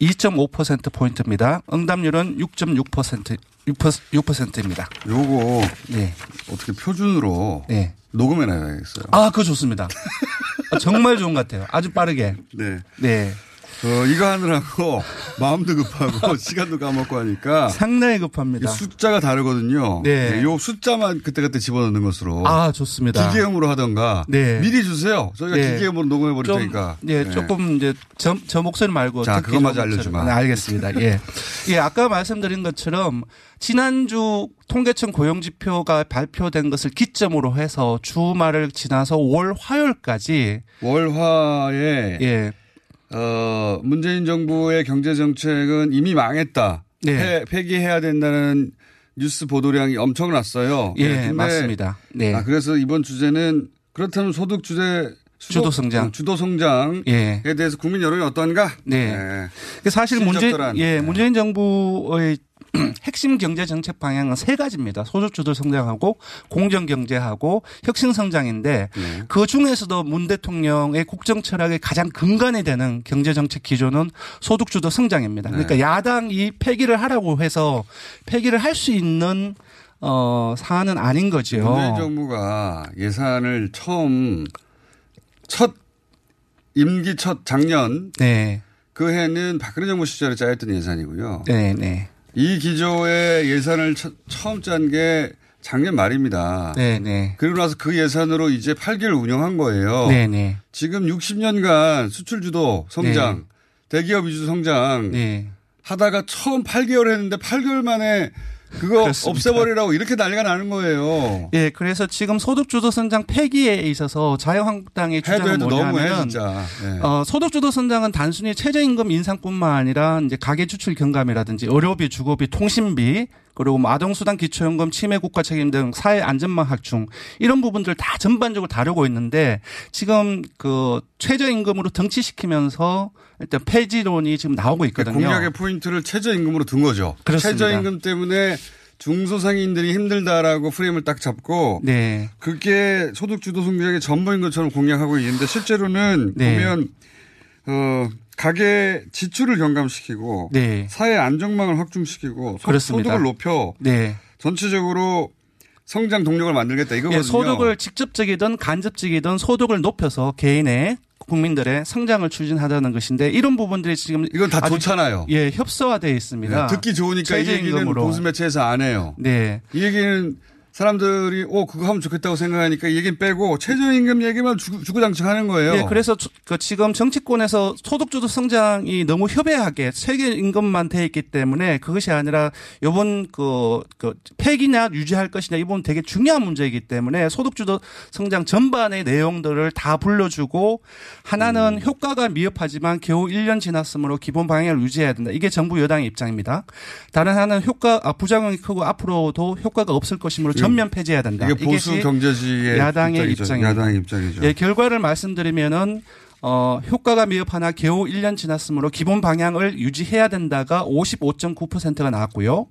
2.5% 포인트입니다. 응답률은 6.6% 6%입니다. 요거 네. 어떻게 표준으로 네. 녹음해 놔야겠어요. 아, 그거 좋습니다. 아, 정말 좋은 것 같아요. 아주 빠르게. 네. 네. 어, 이거 하느라고 마음도 급하고 시간도 까먹고 하니까 상당히 급합니다. 숫자가 다르거든요. 네. 요 숫자만 그때그때 집어넣는 것으로. 아, 좋습니다. 기계음으로 하던가. 네. 미리 주세요. 저희가 네. 기계음으로 녹음해 버릴 좀, 테니까. 예, 네. 조금 이제 저, 저 목소리 말고 자, 그것마저 알려 주마. 목소리. 네, 알겠습니다. 예. 예, 아까 말씀드린 것처럼 지난주 통계청 고용지표가 발표된 것을 기점으로 해서 주말을 지나서 월 화요일까지 월화에 예. 어, 문재인 정부의 경제 정책은 이미 망했다. 네. 폐, 폐기해야 된다는 뉴스 보도량이 엄청났어요. 예, 근데 맞습니다. 네. 아, 그래서 이번 주제는 그렇다면 소득 주제 주도 성장. 어, 주도 성장에 예. 대해서 국민 여론이 어떤가? 네. 그 사실 실적절한. 예 네. 문재인 정부의 핵심 경제 정책 방향은 세 가지입니다. 소득주도 성장하고 공정 경제하고 혁신 성장인데 네. 그 중에서도 문 대통령의 국정 철학의 가장 근간이 되는 경제 정책 기조는 소득 주도 성장입니다. 네. 그러니까 야당이 폐기를 하라고 해서 폐기를 할 수 있는 어 사안은 아닌 거죠. 문재인 정부가 예산을 처음 첫 임기 첫 작년 네. 그 해는 박근혜 정부 시절에 짜였던 예산이고요. 네, 네. 이 기조의 예산을 처, 처음 짠 게 작년 말입니다. 네, 네. 그리고 나서 그 예산으로 이제 8개월 운영한 거예요. 네, 네. 지금 60년간 수출 주도 성장, 대기업 위주 성장 네. 하다가 처음 8개월 했는데 8개월 만에 그거 그렇습니다. 없애버리라고 이렇게 난리가 나는 거예요. 예, 그래서 지금 소득주도 성장 폐기에 있어서 자유한국당의 주장은 뭐냐면 진짜. 예. 어, 소득주도 성장은 단순히 최저임금 인상뿐만 아니라 이제 가계 지출 경감이라든지 의료비, 주거비, 통신비 그리고 뭐 아동수당, 기초연금, 치매 국가 책임 등 사회 안전망 확충 이런 부분들 다 전반적으로 다루고 있는데 지금 그 최저임금으로 등치시키면서 일단 폐지론이 지금 나오고 있거든요. 공약의 포인트를 최저임금으로 둔 거죠. 그렇습니다. 최저임금 때문에 중소상인들이 힘들다라고 프레임을 딱 잡고 네. 그게 소득주도 성장의 전부인 것처럼 공략하고 있는데 실제로는 네. 보면 어 가계 지출을 경감시키고 네. 사회 안정망을 확충시키고 소, 그렇습니다. 소득을 높여 네. 전체적으로 성장 동력을 만들겠다 이거거든요. 예, 소득을 직접적이든 간접적이든 소득을 높여서 개인의 국민들의 성장을 추진하자는 것인데 이런 부분들이 지금 이건 다 좋잖아요. 예, 협소화되어 있습니다. 네, 듣기 좋으니까 이 얘기는. 보수 매체에서 안 해요. 네. 이 얘기는 사람들이 오 그거 하면 좋겠다고 생각하니까 이 얘기는 빼고 최저임금 얘기만 주, 주구장창 하는 거예요. 예, 그래서 주- 그 지금 정치권에서 소득주도 성장이 너무 협약하게 최저임금만 돼 있기 때문에 그것이 아니라 이번 그, 그 폐기냐 유지할 것이냐 이 부분 되게 중요한 문제이기 때문에 소득주도 성장 전반의 내용들을 다 불러주고 하나는 효과가 미흡하지만 겨우 1년 지났으므로 기본 방향을 유지해야 된다. 이게 정부 여당의 입장입니다. 다른 하나는 효과 아, 부작용이 크고 앞으로도 효과가 없을 것이므로 전면 폐지해야 된다. 이게 보수 경제지의 야당의 입장이죠. 야당의 입장이죠. 예, 결과를 말씀드리면은 어, 효과가 미흡하나 겨우 1년 지났으므로 기본 방향을 유지해야 된다가 55.9%가 나왔고요.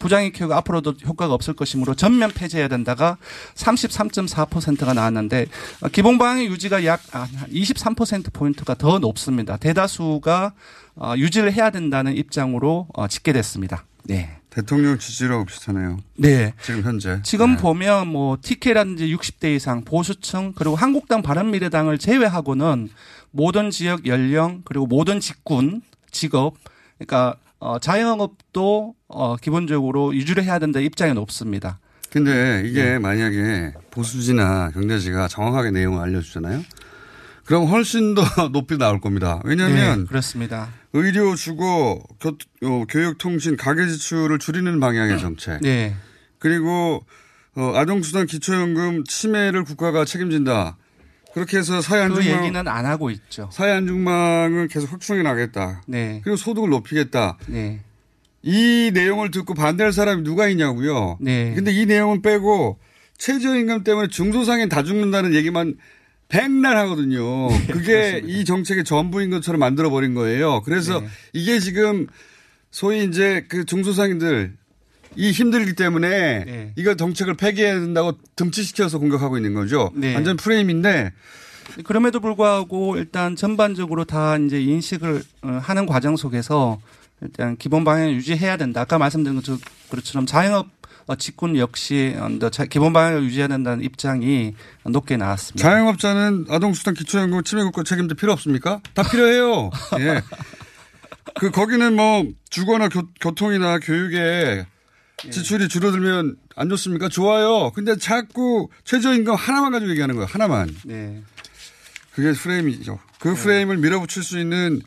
크고 앞으로도 효과가 없을 것이므로 전면 폐지해야 된다가 33.4%가 나왔는데 어, 기본 방향 유지가 약 아, 23%포인트가 더 높습니다. 대다수가 어, 유지를 해야 된다는 입장으로 어, 집계됐습니다. 네. 대통령 지지율하고 비슷하네요. 네. 지금 현재. 지금 네. 보면 뭐 TK라든지 60대 이상 보수층 그리고 한국당 바른미래당을 제외하고는 모든 지역 연령 그리고 모든 직군 직업 그러니까 어, 자영업도 어, 기본적으로 유지를 해야 된다 입장이 높습니다. 근데 이게 네. 만약에 보수지나 경제지가 정확하게 내용을 알려주잖아요. 그럼 훨씬 더 높이 나올 겁니다. 왜냐하면 네, 그렇습니다. 의료, 주거, 교, 어, 교육, 통신, 가계 지출을 줄이는 방향의 정책. 네. 그리고 어, 아동수당, 기초연금, 치매를 국가가 책임진다. 그렇게 해서 사회 그 안정망, 얘기는 안 하고 있죠. 사회 안정망을 계속 확충해 나겠다. 네. 그리고 소득을 높이겠다. 네. 이 내용을 듣고 반대할 사람이 누가 있냐고요. 네. 근데 이 내용은 빼고 최저임금 때문에 중소상인 다 죽는다는 얘기만 백날 하거든요. 그게 이 정책의 전부인 것처럼 만들어 버린 거예요. 그래서 네. 이게 지금 소위 이제 그 중소상인들 이 힘들기 때문에 네. 이거 정책을 폐기해야 된다고 등치시켜서 공격하고 있는 거죠. 네. 완전 프레임인데 그럼에도 불구하고 일단 전반적으로 다 이제 인식을 어, 하는 과정 속에서 일단 기본 방향을 유지해야 된다. 아까 말씀드린 것처럼 자영업 어, 직군 역시 어, 기본 방향을 유지해야 된다는 입장이 높게 나왔습니다. 자영업자는 아동수당 기초연금 치매국가 책임도 필요 없습니까? 다 필요해요. 예. 그 거기는 뭐 주거나 교, 교통이나 교육에 지출이 줄어들면 안 좋습니까? 좋아요. 근데 자꾸 최저임금 하나만 가지고 얘기하는 거예요. 하나만. 네. 그게 프레임이죠. 그 프레임을 밀어붙일 수 있는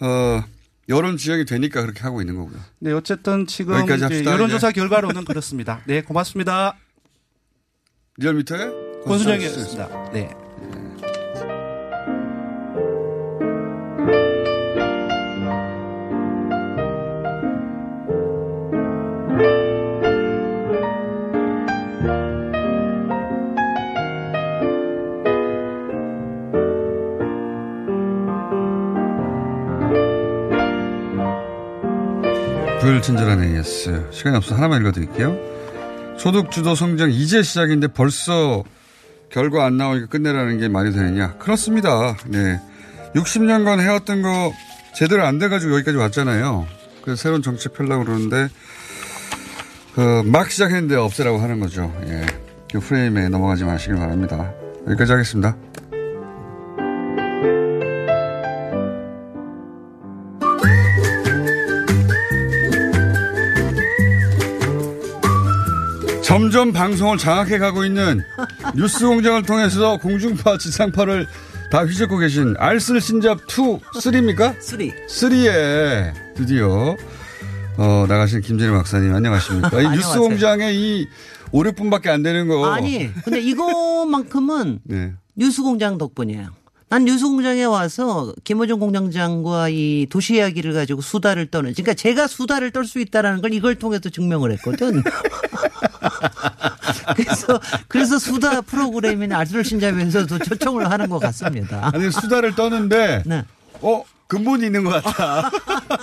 어 여론 지형이 되니까 그렇게 하고 있는 거고요. 네, 어쨌든 지금 여론조사 이제. 결과로는 그렇습니다. 네, 고맙습니다. 리얼미터의 권순정이었습니다. 네. 불친절한 AS. 시간이 없어 하나만 읽어드릴게요. 소득주도 성장 이제 시작인데 벌써 결과 안 나오니까 끝내라는 게 말이 되느냐. 그렇습니다. 네. 60년간 해왔던 거 제대로 안 돼가지고 여기까지 왔잖아요. 그래서 새로운 정책 펴려고 그러는데, 그, 막 시작했는데 없애라고 하는 거죠. 예. 그 프레임에 넘어가지 마시길 바랍니다. 여기까지 하겠습니다. 점점 방송을 장악해 가고 있는 뉴스 공장을 통해서 공중파, 지상파를 다 휘젓고 계신 알쓸 신잡 2, 3입니까? 3. 3에 드디어 어, 나가신 김진애 박사님 안녕하십니까? 이 뉴스. 공장에 이 5, 6분밖에 안 되는 거. 아니, 근데 이거만큼은 네. 뉴스 공장 덕분이에요. 난 뉴스 공장에 와서 김호중 공장장과 이 도시 이야기를 가지고 수다를 떠는, 그러니까 제가 수다를 떨 수 있다라는 걸 이걸 통해서 증명을 했거든. 그래서 그래서 수다 프로그램인 알트럴 신잡에서도 초청을 하는 것 같습니다. 아니 수다를 떠는데 네. 어 근본이 있는 것 같다.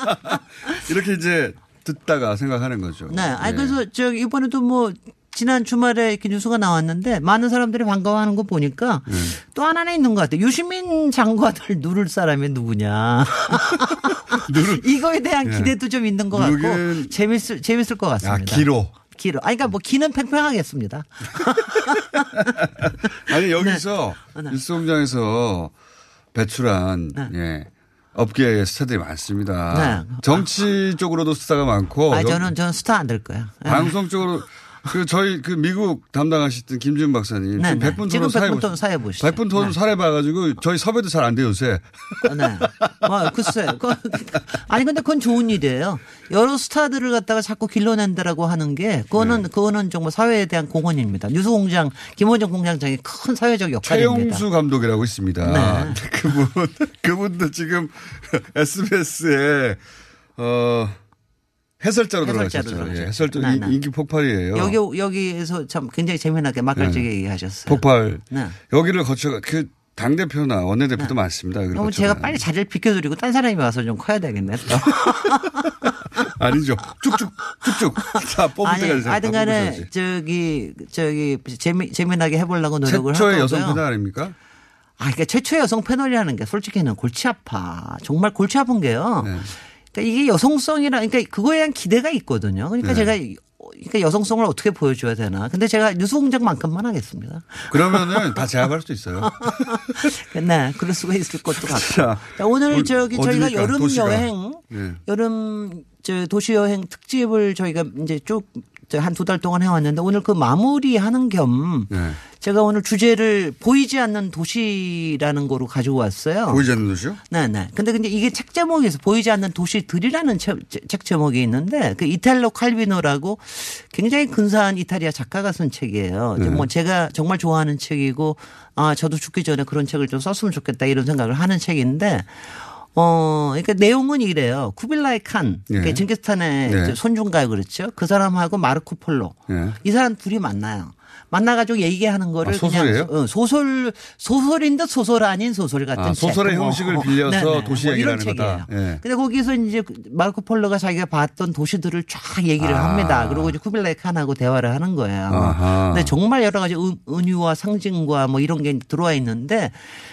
이렇게 이제 듣다가 생각하는 거죠. 네. 아니 그래서 저 이번에도 뭐 지난 주말에 이렇게 뉴스가 나왔는데 많은 사람들이 반가워하는 거 보니까 네. 또 하나는 있는 것 같아요. 유시민 장관을 누를 사람이 누구냐. 이거에 대한 예. 기대도 좀 있는 것 같고 재밌을 재밌을 것아 같습니다. 기로. 기로. 아니 그러니까 뭐 기는 팽팽하겠습니다. 아니 여기서 네. 뉴스 공장에서 배출한 예. 업계의 스타들이 많습니다. 네. 정치 쪽으로도 스타가 많고 아 여- 저는 저는 스타 안 될 거예요. 예. 방송 쪽으로 그 저희 그 미국 담당하셨던 김지훈 박사님 네, 지금 네. 100분 지금 토론 사회 100분 토론 사회 보시죠. 100분 토론 네. 사회 봐가지고 저희 섭외도 잘 안 돼요 요새. 네. 뭐, 글쎄. 그- 아니, 근데 그건 좋은 일이에요. 여러 스타들을 갖다가 자꾸 길러낸다라고 하는 게, 그거는, 네. 그거는 정말 사회에 대한 공헌입니다. 뉴스공장, 김원정 공장장이 큰 사회적 역할입니다. 최용수 감독이라고 있습니다. 네. 그분 그분도 지금 SBS에 어 해설자로 들어가셨죠. 예, 해설자 네, 인- 네. 인기 폭발이에요. 여기, 여기에서 참 굉장히 재미나게 맛깔지게 네. 얘기하셨어요. 폭발. 네. 여기를 거쳐 그 당 대표나 원내 대표도 많습니다. 여기를 그럼 거쳐가는. 제가 빨리 자리를 비켜드리고 딴 사람이 와서 좀 커야 되겠네. 또. 아니죠. 쭉쭉 쭉쭉 다 뽑을 때까지 다 하여튼 간에 뽑으셔야지. 저기, 저기, 재미, 재미나게 해보려고 노력을 최초의 할 여성. 패널 아닙니까? 아, 그러니까 최초의 여성 패널이라는 게 솔직히는 골치 아파. 정말 골치 아픈 게요. 네. 그러니까 이게 여성성이라, 그러니까 그거에 대한 기대가 있거든요. 그러니까 네. 제가 그러니까 여성성을 어떻게 보여줘야 되나. 근데 제가 뉴스공장만큼만 하겠습니다. 그러면은 다 제압할 수 있어요. 네, 그럴 수가 있을 것도 같고. 자, 자, 오늘 어- 저기 저희가 어디입니까? 여름 도시가. 여행, 네. 여름 저 도시 여행 특집을 저희가 이제 쭉 한 두 달 동안 해왔는데 오늘 그 마무리하는 겸 네. 제가 오늘 주제를 보이지 않는 도시라는 거로 가지고 왔어요. 보이지 않는 도시요? 네네. 근데 근데 이게 책 제목에서 보이지 않는 도시들이라는 책, 책 제목이 있는데 그 이탈로 칼비노라고 굉장히 근사한 이탈리아 작가가 쓴 책이에요. 네. 뭐 제가 정말 좋아하는 책이고 아 저도 죽기 전에 그런 책을 좀 썼으면 좋겠다 이런 생각을 하는 책인데 어, 그러니까 내용은 이래요. 쿠빌라이 칸, 네. 그러니까 징기스탄의 네. 이제 손중가요 그렇죠. 그 사람하고 마르코 폴로 예. 이 사람 둘이 만나요. 만나가지고 얘기하는 거를 아, 소설이에요? 그냥 어, 소설 소설인 듯 소설 아닌 소설 같은 아, 책. 소설의 뭐, 형식을 어, 빌려서 네네. 도시 뭐 얘기를 이런 하는 거다. 책이에요. 예. 근데 거기서 이제 마르코 폴로가 자기가 봤던 도시들을 쫙 얘기를 아. 합니다. 그리고 이제 쿠빌라이 칸하고 대화를 하는 거예요. 아하. 근데 정말 여러 가지 은- 은유와 상징과 뭐 이런 게 들어와 있는데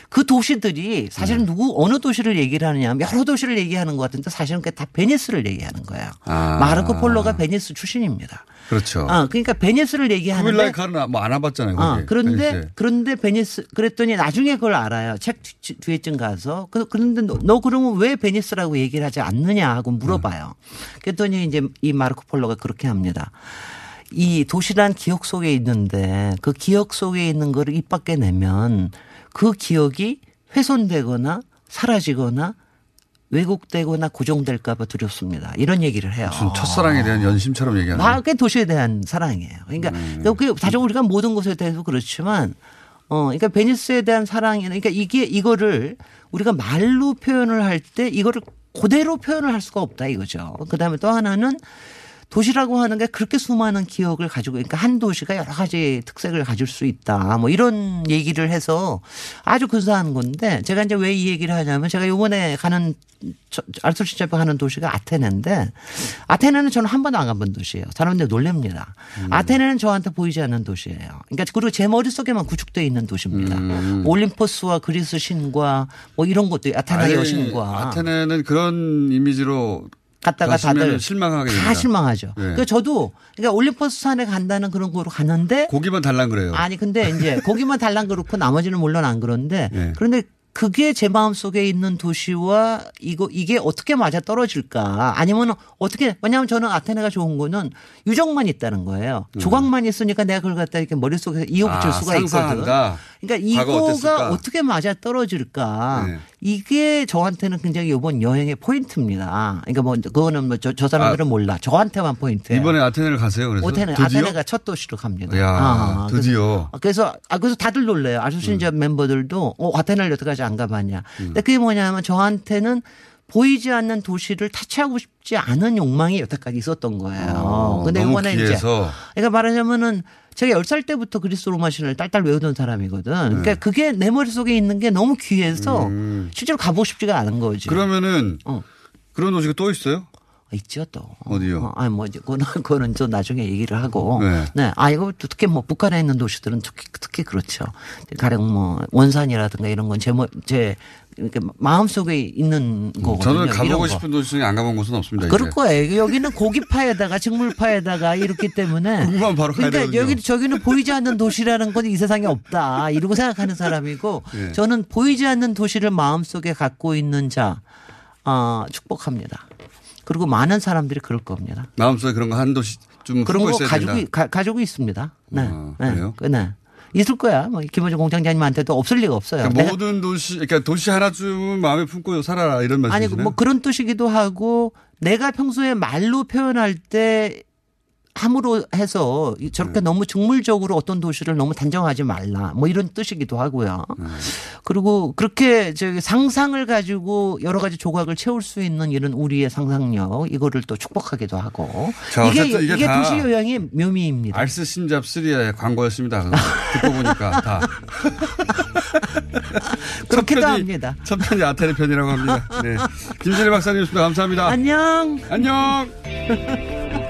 그 도시들이 사실은 네. 누구 어느 도시를 얘기를 하느냐 하면 여러 도시를 얘기하는 것 같은데 사실은 그게 다 베니스를 얘기하는 거예요. 아. 마르코 폴로가 베니스 출신입니다. 그렇죠. 어, 그러니까 베니스를 얘기하는데 쿠빌라이 칸은 뭐안 와봤잖아요. 어, 거기. 그런데 베니스에. 그런데 베니스 그랬더니 나중에 그걸 알아요. 책 뒤- 뒤에쯤 가서 그, 그런데 너, 너 그러면 왜 베니스라고 얘기를 하지 않느냐 하고 물어봐요. 그랬더니 이제 이 마르코 폴로가 그렇게 합니다. 이 도시란 기억 속에 있는데 그 기억 속에 있는 거를 입 밖에 내면 그 기억이 훼손되거나 사라지거나 왜곡되거나 고정될까봐 두렵습니다. 이런 얘기를 해요. 무슨 첫사랑에 대한 연심처럼 얘기하는. 아, 그게 도시에 대한 사랑이에요. 그러니까 그게 사실 우리가 모든 것에 대해서 그렇지만 어, 그러니까 베니스에 대한 사랑이는 그러니까 이게 이거를 우리가 말로 표현을 할 때 이거를 그대로 표현을 할 수가 없다 이거죠. 그 다음에 또 하나는 도시라고 하는 게 그렇게 수많은 기억을 가지고 그러니까 한 도시가 여러 가지 특색을 가질 수 있다. 뭐 이런 얘기를 해서 아주 근사한 건데 제가 이제 왜 이 얘기를 하냐면 제가 요번에 가는 알토시 잡에 가는 도시가 아테네인데 아테네는 저는 한 번도 안 가본 도시예요. 사람들 놀랍니다. 아테네는 저한테 보이지 않는 도시예요. 그러니까 그리고 제 머릿속에만 구축되어 있는 도시입니다. 올림포스와 그리스 신과 뭐 이런 것도 아테네 여신과 아테네는 그런 이미지로 갔다가 다들 실망하게 다 됩니다. 실망하죠. 네. 그러니까 저도 그러니까 올림포스 산에 간다는 그런 거로 갔는데 고기만 달랑 그래요. 아니 근데 이제 거기만 달랑 그렇고 나머지는 물론 안 그런데 네. 그런데 그게 제 마음 속에 있는 도시와 이거 이게 어떻게 맞아 떨어질까 아니면 어떻게 왜냐하면 저는 아테네가 좋은 거는 유적만 있다는 거예요. 조각만 있으니까 내가 그걸 갖다 이렇게 머릿속에서 이어붙일 아, 수가 있거든. 상상한다. 그러니까 과거 이거가 어땠을까? 어떻게 맞아 떨어질까? 네. 이게 저한테는 굉장히 이번 여행의 포인트입니다. 그러니까 뭐 그거는 뭐 저 사람들은 몰라. 저한테만 포인트예요. 이번에 아테네를 가세요. 그래서 아테네, 드디어? 아테네가 첫 도시로 갑니다. 야, 아, 드디어. 음. 그래서, 그래서 아 그래서 다들 놀래요. 아소시인자 멤버들도 어 아테네를 여태까지 안 가봤냐. 근데 그게 뭐냐면 저한테는 보이지 않는 도시를 타치하고 싶지 않은 욕망이 여태까지 있었던 거예요. 어, 근데 이번에 이제. 그러니까 말하자면은 제가 10살 때부터 그리스 로마 신을 딸딸 외우던 사람이거든. 그러니까 네. 그게 내 머릿속에 있는 게 너무 귀해서 음. 실제로 가보고 싶지가 않은 거지. 그러면은 그런 도시가 또 있어요? 있죠 또. 어디요? 어, 아니 뭐 그거는 그거는 좀 나중에 얘기를 하고. 네. 네. 아 이거 또 특히 뭐 북한에 있는 도시들은 특히 특히 그렇죠. 가령 뭐 원산이라든가 이런 건 제 제 이렇게 마음 속에 있는 거거든요. 저는 가보고 거. 싶은 도시 중에 안 가본 곳은 없습니다. 그럴 이제. 거예요. 여기는 고기파에다가 식물파에다가 이렇기 때문에. 궁금하면 바로 가야 그러니까. 여기 저기는 보이지 않는 도시라는 건 이 세상에 없다. 이러고 생각하는 사람이고 네. 저는 보이지 않는 도시를 마음속에 갖고 있는 자 어, 축복합니다. 그리고 많은 사람들이 그럴 겁니다. 마음속에 그런 거 한 도시 좀 그런 거 가지고. 가, 가지고 있습니다. 네. 아, 네. 그래요? 네. 있을 거야. 뭐 김원중 공장장님한테도 없을 리가 없어요. 그러니까 모든 도시, 그러니까 도시 하나쯤은 마음에 품고 살아라 이런 아니 말씀이시네. 뭐 그런 뜻이기도 하고 내가 평소에 말로 표현할 때 함으로 해서 이- 네. 저렇게 너무 직물적으로 어떤 도시를 너무 단정하지 말라 뭐 이런 뜻이기도 하고요. 네. 그리고 그렇게 저기 상상을 가지고 여러 가지 조각을 채울 수 있는 이런 우리의 상상력 이거를 또 축복하기도 하고 자, 이게 이게 이게 다 도시 여행의 묘미입니다. 알스 신잡 3의 광고였습니다. 듣고 보니까 다. 편이- 합니다. 첫 편이 아테네 편이라고 합니다. 네. 김진일 박사님이었습니다. 감사합니다. 안녕. 안녕.